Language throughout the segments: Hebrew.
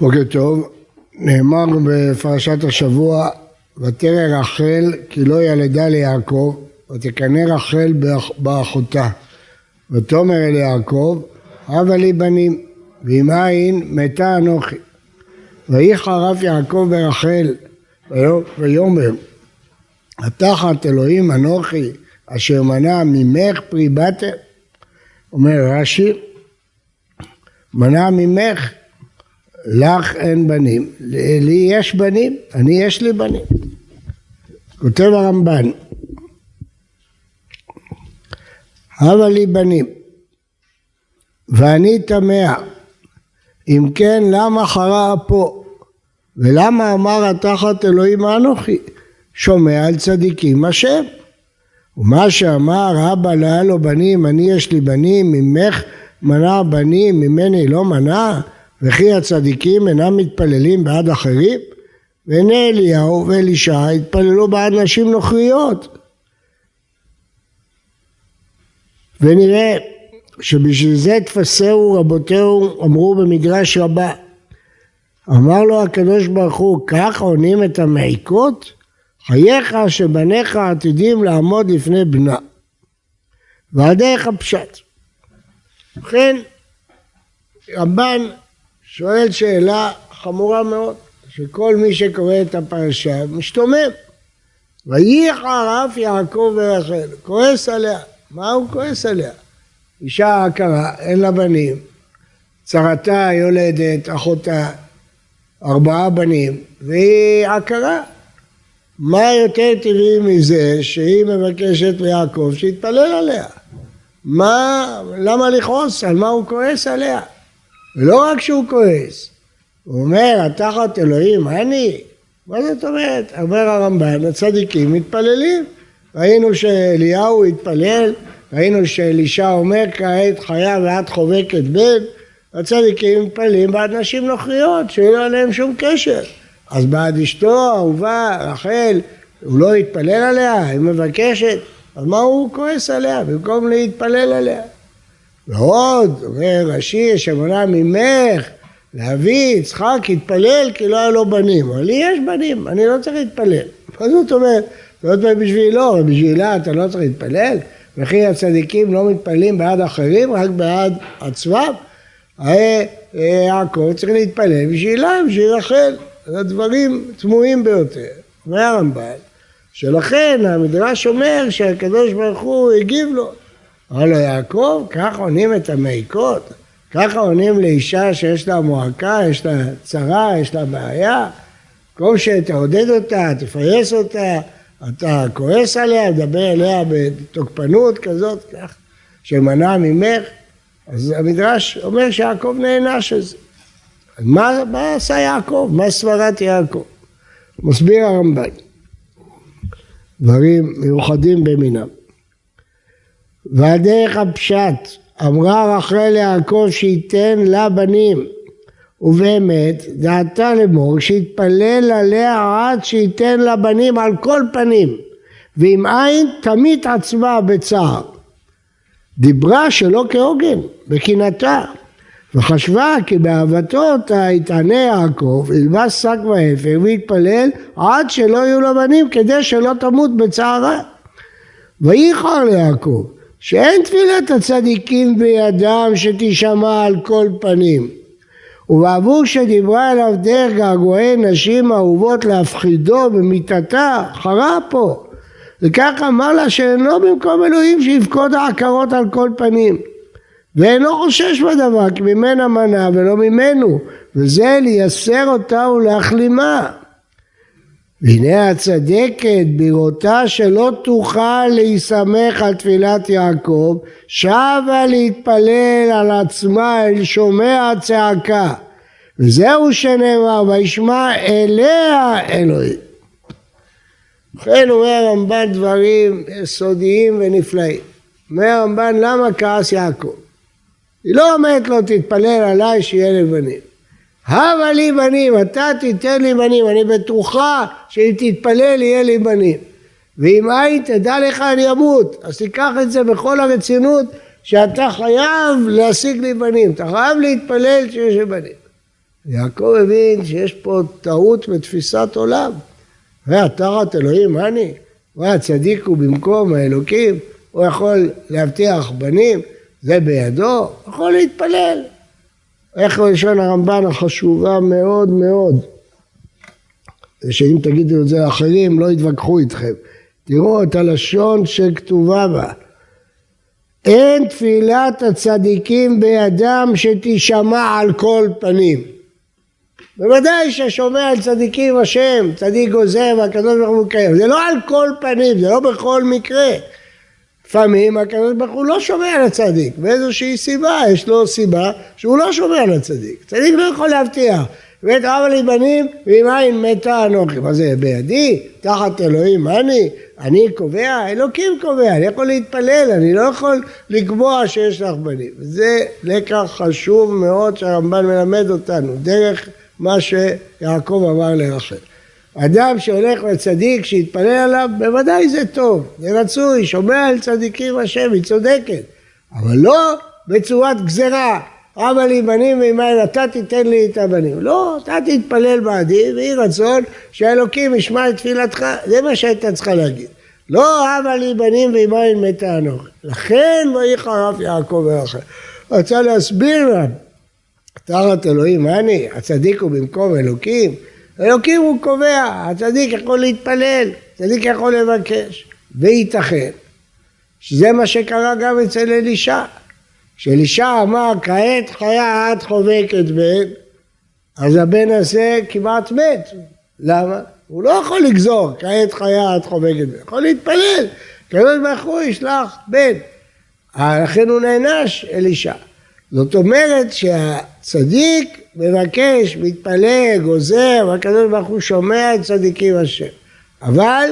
בוקר טוב, נאמר בפרשת השבוע, ותרא רחל כי לא ילדה ליעקב, ותקנא רחל באחותה. ותאמר אל יעקב, הבה לי בנים, ואם אין מתה אנוכי. ויהי חרף יעקב ברחל, ויאמר, התחת אלוהים אנוכי, אשר מנע ממך פרי בטר? אומר רש"י, מנע ממך לך אין בנים, לי יש בנים, אני יש לי בנים. כותב הרמב"ן, הבה לי בנים, ואני תמה, אם כן למה חרה אפו, ולמה אמר התחת אלוהים אנוכי, שומע על צדיקים השם. ומה שאמר אבא לה לו בנים, אני יש לי בנים, ממך מנע בנים, ממני לא מנע, וכי הצדיקים אינם מתפללים בעד אחרים? והנה אליהו ואלישע התפללו בעד נשים נוכריות. ונראה שבשביל זה תפסהו רבותינו אמרו במדרש רבה. אמר לו הקדוש ברוך הוא, כך עונים את המעיקות? חייך שבניך עתידים לעמוד לפני בנה. ועל דרך הפשט. ובכן, רמב"ן שואל שאלה חמורה מאוד, שכל מי שקורא את הפרשה משתומם. וייך הרף יעקב ורחל, כועס עליה. מה הוא כועס עליה? אישה עקרה, אין לה בנים, צרתה יולדת, אחותה, ארבעה בנים, והיא עקרה. מה יותר טבעי מזה שהיא מבקשת מיעקב שיתפלל עליה? מה, למה לכעוס? על מה הוא כועס עליה? ולא רק שהוא כועס, הוא אומר, התחת אלוהים אני? מה זאת אומרת? אומר הרמב"ן, הצדיקים מתפללים. ראינו שאליהו התפלל, ראינו שאלישע אומר כעת חיה ואת חובקת בן, הצדיקים מתפללים בעד נשים נוכריות, שאין עליהם שום קשר. אז בעד אשתו האהובה, רחל, הוא לא התפלל עליה, היא מבקשת, אז מה הוא כועס עליה במקום להתפלל עליה? ועוד, אומר רש"י, שמונה ממך, לאבי יצחק התפלל כי לא היה לו בנים, אבל לי יש בנים, אני לא צריך להתפלל. מה זאת אומרת? זאת אומרת בשבילו, בשבילה אתה לא צריך להתפלל? וכי הצדיקים לא מתפללים בעד אחרים, רק בעד עצמם? הרי אה, יעקב צריך להתפלל בשבילה, בשביל רחל. זה דברים תמוהים ביותר. אומר הרמב"ל, שלכן המדרש אומר שהקדוש ברוך הוא הגיב לו. לו יעקב, כך עונים את המעיקות? ככה עונים לאישה שיש לה מועקה, יש לה צרה, יש לה בעיה? במקום שתעודד אותה, תפייס אותה, אתה כועס עליה, מדבר אליה בתוקפנות כזאת, כך, שמנע ממך, אז המדרש אומר שיעקב נענש על זה. מה, מה עשה יעקב? מה סברת יעקב? מסביר הרמב"ן. דברים מיוחדים במינם. והדרך הפשט, אמרה רחל ליעקב שייתן לה בנים, ובאמת דעתה לאמור שיתפלל עליה עד שייתן לה בנים על כל פנים, ואם אין תמית עצמה בצער. דיברה שלא כהוגן, בקנאתה, וחשבה כי באהבתו אותה יתענה יעקב, ילבש שק ואפר ויתפלל עד שלא יהיו לו בנים כדי שלא תמות בצערה. וייחר ליעקב שאין תפילת הצדיקים בידם שתישמע על כל פנים. ובעבור שדיברה אליו דרך געגועי נשים אהובות להפחידו במיתתה, חרה פה. וכך אמר לה שאינו במקום אלוהים שיפקוד העקרות על כל פנים. ואינו חושש בדבר כי ממנה מנה ולא ממנו, וזה לייסר אותה ולהחלימה. והנה הצדקת בראותה שלא תוכל להיסמך על תפילת יעקב, שבה להתפלל על עצמה אל שומע צעקה. וזהו שנאמר, וישמע אליה אלוהים. ובכן אומר הרמב"ן דברים יסודיים ונפלאים. אומר הרמב"ן למה כעס יעקב? היא לא אומרת לו תתפלל עליי שיהיה לי בנים. הבה לי בנים, אתה תיתן לי בנים, אני בטוחה שאם תתפלל יהיה לי בנים. ואם אין תדע לך אני אמות, אז תיקח את זה בכל הרצינות שאתה חייב להשיג לי בנים, אתה חייב להתפלל שיש לי בנים. יעקב הבין שיש פה טעות בתפיסת עולם. תחת אלוהים אני? הצדיק הוא במקום האלוקים? הוא יכול להבטיח בנים? זה בידו? יכול להתפלל. איך לשון הרמב"ן החשובה מאוד מאוד. שאם תגידו את זה לאחרים לא יתווכחו איתכם. תראו את הלשון שכתובה בה. אין תפילת הצדיקים בידם שתישמע על כל פנים. בוודאי ששומע על צדיקים השם, צדיק גוזר והקדוש ברוך הוא מקיים. זה לא על כל פנים, זה לא בכל מקרה. לפעמים הקדוש ברוך הוא לא שומע על הצדיק, באיזושהי סיבה, יש לו סיבה שהוא לא שומע על הצדיק. צדיק לא יכול להבטיח. ואת אבא לי בנים ועם עין מתה אנוכי. מה זה בידי? תחת אלוהים אני? אני קובע? אלוקים קובע, אני יכול להתפלל, אני לא יכול לקבוע שיש לך בנים. זה לקח חשוב מאוד שהרמב"ן מלמד אותנו, דרך מה שיעקב אמר לרחל. אדם שהולך לצדיק, שיתפלל עליו, בוודאי זה טוב, זה רצוי, שומע על צדיקים השם, היא צודקת, אבל לא בצורת גזרה. אבא לי בנים ועמי אתה תיתן לי את הבנים. לא, אתה תתפלל בעדי, ויהי רצון שהאלוקים ישמע את תפילתך, זה מה שהייתה צריכה להגיד. לא אבא לי בנים ועמי מתה אנוכי. לכן ויהי חרף יעקב ורחל. רצה להסביר להם, תחת אלוהים אני, הצדיק הוא במקום אלוקים. אלוקים הוא קובע, הצדיק יכול להתפלל, הצדיק יכול לבקש, וייתכן שזה מה שקרה גם אצל אלישע. כשאלישע אמר כעת חיה את חובקת בן, אז הבן הזה כמעט מת. למה? הוא לא יכול לגזור כעת חיה את חובקת בן, יכול להתפלל, הקדוש ברוך הוא ישלח בן. לכן הוא נענש אלישע. זאת אומרת שהצדיק מבקש, מתפלל, גוזר, והקדוש ברוך הוא שומע את צדיקים השם. אבל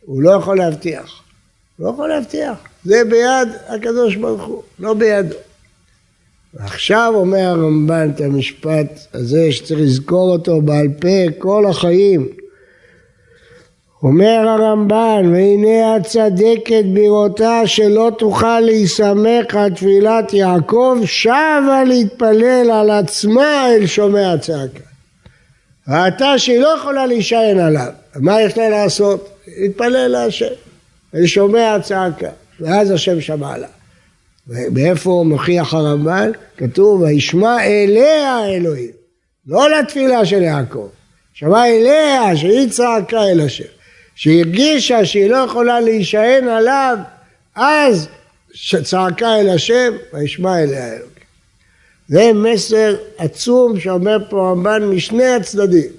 הוא לא יכול להבטיח. לא יכול להבטיח. זה ביד הקדוש ברוך הוא, לא בידו. ועכשיו אומר הרמב"ן את המשפט הזה שצריך לזכור אותו בעל פה כל החיים. אומר הרמב"ן, והנה הצדקת בראותה שלא תוכל להיסמך על תפילת יעקב, שבה להתפלל על עצמה אל שומע צעקה. ראתה שהיא לא יכולה להישען עליו, מה יש לה לעשות? להתפלל להשם, אל שומע צעקה, ואז השם שמע לה. מאיפה מוכיח הרמב"ן? כתוב, וישמע אליה האלוהים, לא לתפילה של יעקב, שמע אליה שהיא צעקה אל השם. שהרגישה שהיא לא יכולה להישען עליו, אז צעקה אל השם, וישמע אליה. זה מסר עצום שאומר פה רמב"ן משני הצדדים.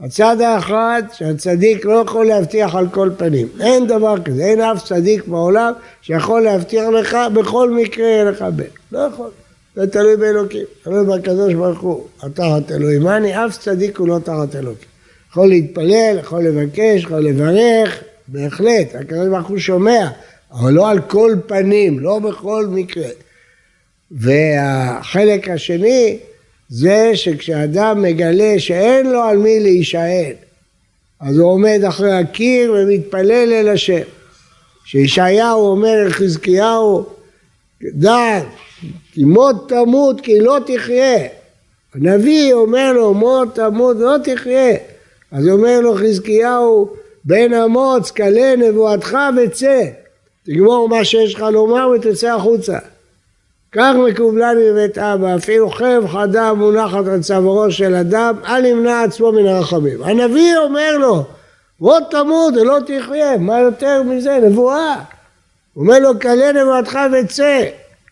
הצד האחד, שהצדיק לא יכול להבטיח על כל פנים. אין דבר כזה, אין אף צדיק בעולם שיכול להבטיח לך בכל מקרה יהיה לך בן. לא יכול. זה תלוי באלוקים, תלוי בקדוש ברוך הוא. התחת אלוהים. אני, אף צדיק הוא לא תחת אלוקים. יכול להתפלל, יכול לבקש, יכול לברך, בהחלט, הקדוש ברוך הוא שומע, אבל לא על כל פנים, לא בכל מקרה. והחלק השני זה שכשאדם מגלה שאין לו על מי להישען, אז הוא עומד אחרי הקיר ומתפלל אל השם. כשישעיהו אומר לחזקיהו, דע, כי מות תמות כי לא תחיה. הנביא אומר לו, מות תמות לא תחיה. אז אומר לו חזקיהו, בן אמוץ, כלה נבואתך וצא. תגמור מה שיש לך לומר ותצא החוצה. כך מקובלני בבית אבא, אפילו חרב חדה מונחת על צווארו של אדם, אל ימנע עצמו מן הרחמים. הנביא אומר לו, בוא תמות ולא תחיה, מה יותר מזה? נבואה. הוא אומר לו, כלה נבואתך וצא.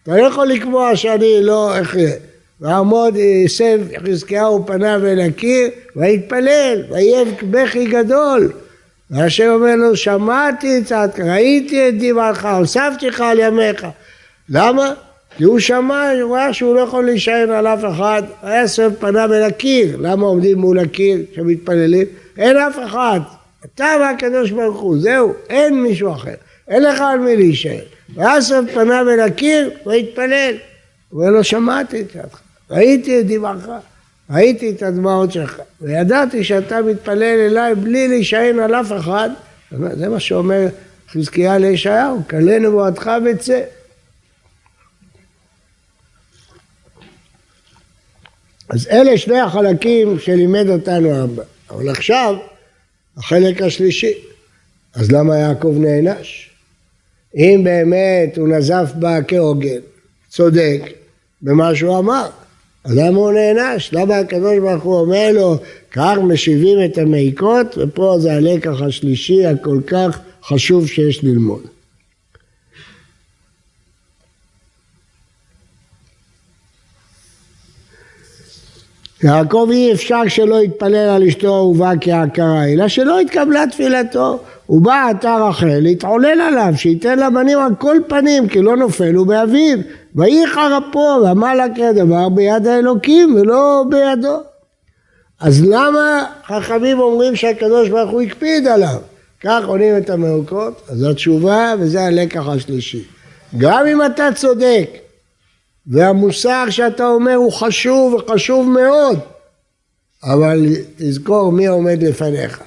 אתה לא יכול לקבוע שאני לא אחיה. ועמוד יסב חזקיהו פניו אל הקיר ויתפלל ויהיה בכי גדול. והשם אומר לו שמעתי את צעדך ראיתי את דמעתך הוספתי לך על ימיך. למה? כי הוא שמע, הוא ראה שהוא לא יכול להישען על אף אחד היה סב פניו אל הקיר. למה עומדים מול הקיר כשמתפללים? אין אף אחד. אתה והקדוש ברוך הוא זהו אין מישהו אחר. אין לך על מי להישען. והיה סב פניו אל הקיר ויתפלל הוא אומר לו שמעתי את צעדך ראיתי את דמעך, ראיתי את הדמעות שלך, וידעתי שאתה מתפלל אליי בלי להישען על אף אחד, זה מה שאומר חזקיה לישעיהו, כלה נבואתך וצא. אז אלה שני החלקים שלימד אותנו אבא. אבל עכשיו, החלק השלישי. אז למה יעקב נענש? אם באמת הוא נזף בה כהוגן, צודק במה שהוא אמר, אז למה הוא נענש? למה הקדוש ברוך הוא אומר לו, כך משיבים את המעיקות, ופה זה הלקח השלישי הכל כך חשוב שיש ללמוד. יעקב אי אפשר שלא יתפלל על אשתו אהובה כהכרה, אלא שלא התקבלה תפילתו. הוא בא עתה רחל להתעולל עליו, שייתן לה בנים על כל פנים, כי לא נופל הוא באביו. ויהי חרפו, ואמר לה כדבר ביד האלוקים ולא בידו. אז למה חכמים אומרים שהקדוש ברוך הוא הקפיד עליו? כך עונים את המעוקות, אז התשובה וזה הלקח השלישי. גם אם אתה צודק, והמוסר שאתה אומר הוא חשוב וחשוב מאוד, אבל תזכור מי עומד לפניך.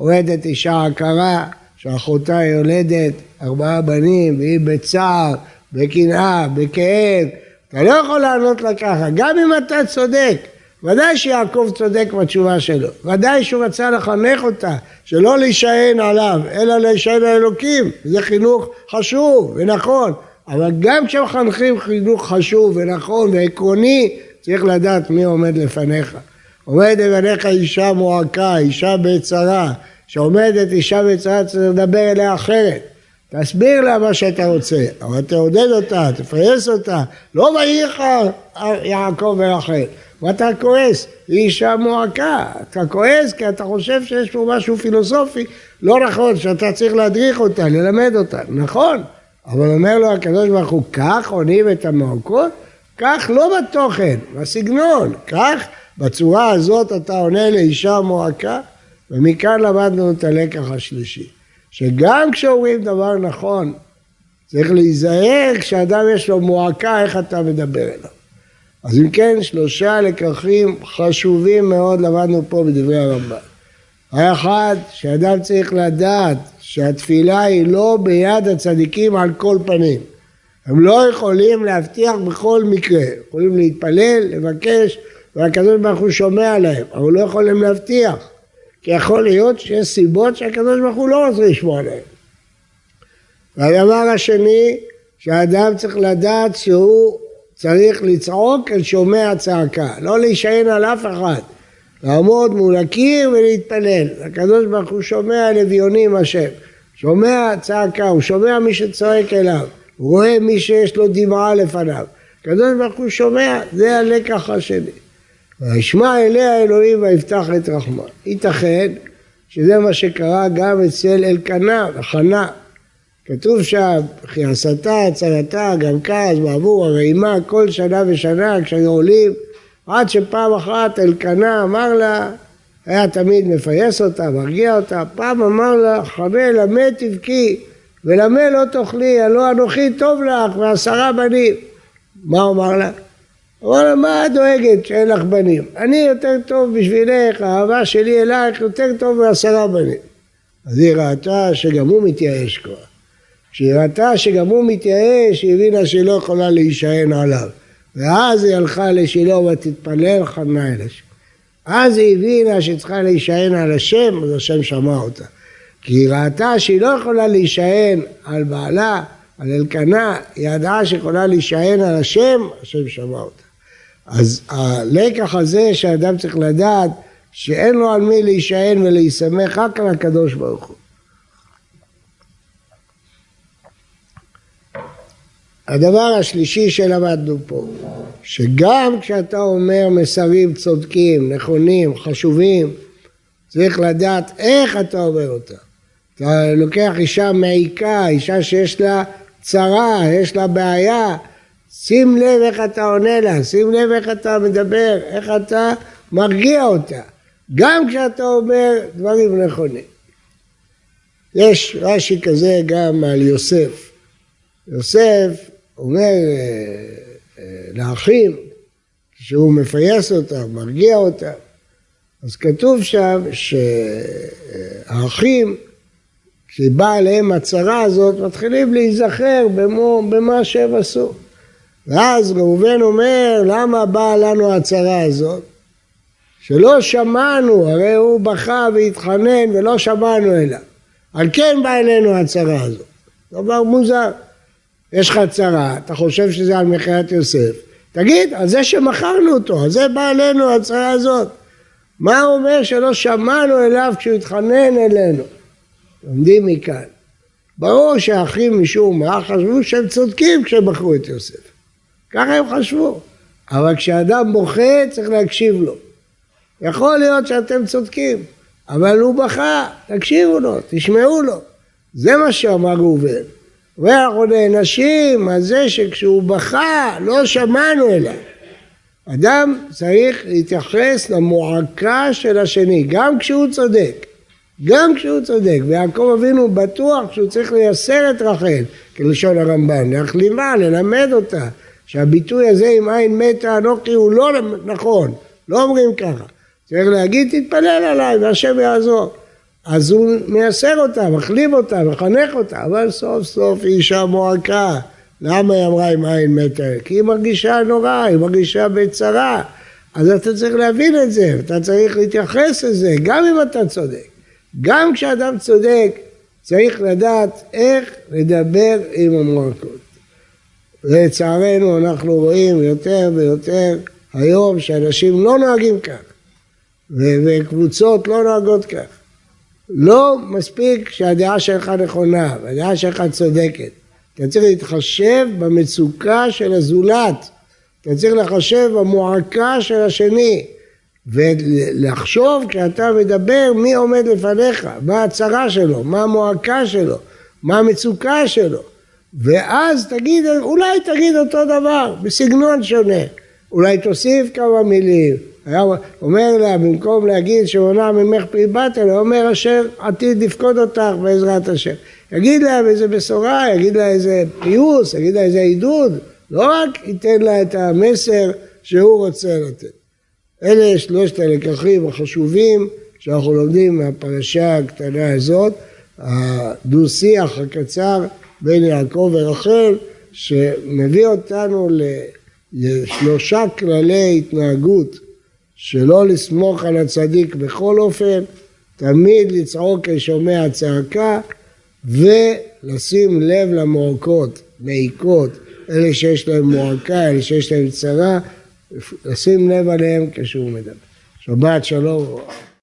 עומדת אישה עקרה, שאחותה יולדת ארבעה בנים, והיא בצער, בקנאה, בכאב. אתה לא יכול לענות לה ככה, גם אם אתה צודק. ודאי שיעקב צודק בתשובה שלו, ודאי שהוא רצה לחנך אותה, שלא להישען עליו, אלא להישען על אלוקים, זה חינוך חשוב ונכון, אבל גם כשמחנכים חינוך חשוב ונכון ועקרוני, צריך לדעת מי עומד לפניך. עומד לפניך אישה מועקה, אישה בצרה, שעומדת אישה בצרה צריך לדבר אליה אחרת. תסביר לה מה שאתה רוצה, אבל תעודד אותה, תפייס אותה, לא ויהיך יעקב ורחל. ואתה כועס, היא אישה מועקה, אתה כועס כי אתה חושב שיש פה משהו פילוסופי לא נכון, שאתה צריך להדריך אותה, ללמד אותה, נכון, אבל אומר לו הקדוש ברוך הוא, כך עונים את המועקות? כך לא בתוכן, בסגנון, כך בצורה הזאת אתה עונה לאישה מועקה, ומכאן למדנו את הלקח השלישי, שגם כשאומרים דבר נכון, צריך להיזהר כשאדם יש לו מועקה, איך אתה מדבר אליו. אז אם כן, שלושה לקחים חשובים מאוד למדנו פה בדברי הרמב"ן. האחד, שאדם צריך לדעת שהתפילה היא לא ביד הצדיקים על כל פנים. הם לא יכולים להבטיח בכל מקרה, יכולים להתפלל, לבקש, והקדוש ברוך הוא שומע להם, אבל לא יכולים להבטיח. כי יכול להיות שיש סיבות שהקדוש ברוך הוא לא רוצה לשמוע להם. והדבר השני, שהאדם צריך לדעת שהוא צריך לצעוק אל שומע צעקה, לא להישען על אף אחד, לעמוד מול הקיר ולהתפלל. הקדוש ברוך הוא שומע לביונים השם, שומע צעקה, הוא שומע מי שצועק אליו, הוא רואה מי שיש לו דמעה לפניו. הקדוש ברוך הוא שומע, זה הלקח השני. וישמע אליה אלוהים ויפתח את רחמה. ייתכן שזה מה שקרה גם אצל אלקנה וחנה. כתוב שם, וכי הסתה, הצלתה, גם כעס, בעבור הרעימה, כל שנה ושנה כשהיו עולים, עד שפעם אחת אלקנה אמר לה, היה תמיד מפייס אותה, מרגיע אותה, פעם אמר לה, חמה למה תבכי ולמה לא תאכלי, הלא אנוכי טוב לך ועשרה בנים. מה אמר לה? לה, מה את דואגת שאין לך בנים? אני יותר טוב בשבילך, האהבה שלי אלייך יותר טוב מעשרה בנים. אז היא ראתה שגם הוא מתייאש כבר. כשהיא ראתה שגם הוא מתייאש, היא הבינה שהיא לא יכולה להישען עליו. ואז היא הלכה לשילה ותתפלל חנה אל השם. אז היא הבינה שהיא צריכה להישען על השם, אז השם שמע אותה. כי היא ראתה שהיא לא יכולה להישען על בעלה, על אלקנה, היא ידעה שיכולה להישען על השם, השם שמע אותה. אז הלקח הזה שאדם צריך לדעת שאין לו על מי להישען ולהיסמך רק על הקדוש ברוך הוא. הדבר השלישי שלמדנו פה, שגם כשאתה אומר מסרים צודקים, נכונים, חשובים, צריך לדעת איך אתה אומר אותם. אתה לוקח אישה מעיקה, אישה שיש לה צרה, יש לה בעיה, שים לב איך אתה עונה לה, שים לב איך אתה מדבר, איך אתה מרגיע אותה, גם כשאתה אומר דברים נכונים. יש רש"י כזה גם על יוסף. יוסף אומר אה, אה, לאחים, כשהוא מפייס אותם, מרגיע אותם, אז כתוב שם שהאחים, כשבאה עליהם הצרה הזאת, מתחילים להיזכר במה שהם עשו. ואז ראובן אומר, למה באה לנו הצרה הזאת? שלא שמענו, הרי הוא בכה והתחנן ולא שמענו אליו. על כן באה אלינו הצרה הזאת. דבר מוזר. יש לך צרה, אתה חושב שזה על מכירת יוסף. תגיד, על זה שמכרנו אותו, על זה באה אלינו הצרה הזאת. מה הוא אומר שלא שמענו אליו כשהוא התחנן אלינו? לומדים מכאן. ברור שהאחים משום מה חשבו שהם צודקים כשהם מכרו את יוסף. ככה הם חשבו. אבל כשאדם בוכה צריך להקשיב לו. יכול להיות שאתם צודקים, אבל הוא בכה, תקשיבו לו, תשמעו לו. זה מה שאמר ראובן. ואנחנו נענשים על זה שכשהוא בכה לא שמענו אליו. אדם צריך להתייחס למועקה של השני, גם כשהוא צודק. גם כשהוא צודק, ויעקב אבינו בטוח שהוא צריך לייסר את רחל, כלשון הרמב"ן, להכלימה, ללמד אותה, שהביטוי הזה עם עין מתה אנוכי הוא לא נכון, לא אומרים ככה. צריך להגיד תתפלל עליי והשם יעזור. אז הוא מייסר אותה, מחליב אותה, מחנך אותה, אבל סוף סוף היא אישה מועקה. למה היא אמרה עם עין מתה? כי היא מרגישה נורא, היא מרגישה בצרה. אז אתה צריך להבין את זה, אתה צריך להתייחס לזה, גם אם אתה צודק. גם כשאדם צודק, צריך לדעת איך לדבר עם המועקות. לצערנו אנחנו רואים יותר ויותר היום שאנשים לא נוהגים כך, וקבוצות לא נוהגות כך. לא מספיק שהדעה שלך נכונה והדעה שלך צודקת. אתה צריך להתחשב במצוקה של הזולת. אתה צריך לחשב במועקה של השני. ולחשוב כשאתה מדבר מי עומד לפניך, מה הצרה שלו, מה המועקה שלו, מה המצוקה שלו. ואז תגיד, אולי תגיד אותו דבר, בסגנון שונה. אולי תוסיף כמה מילים, היה אומר לה, במקום להגיד שעונה ממך פרי הוא אומר אשר עתיד לפקוד אותך בעזרת השם. יגיד לה איזה בשורה, יגיד לה איזה פיוס, יגיד לה איזה עידוד, לא רק ייתן לה את המסר שהוא רוצה לתת. אלה שלושת הלקחים החשובים שאנחנו לומדים מהפרשה הקטנה הזאת, הדו-שיח הקצר בין יעקב ורחל, שמביא אותנו לשלושה כללי התנהגות שלא לסמוך על הצדיק בכל אופן, תמיד לצעוק כשומע צעקה ולשים לב למועקות, מעיקות, אלה שיש להם מועקה, אלה שיש להם צרה, לשים לב עליהם כשהוא מדבר. שבת שלום.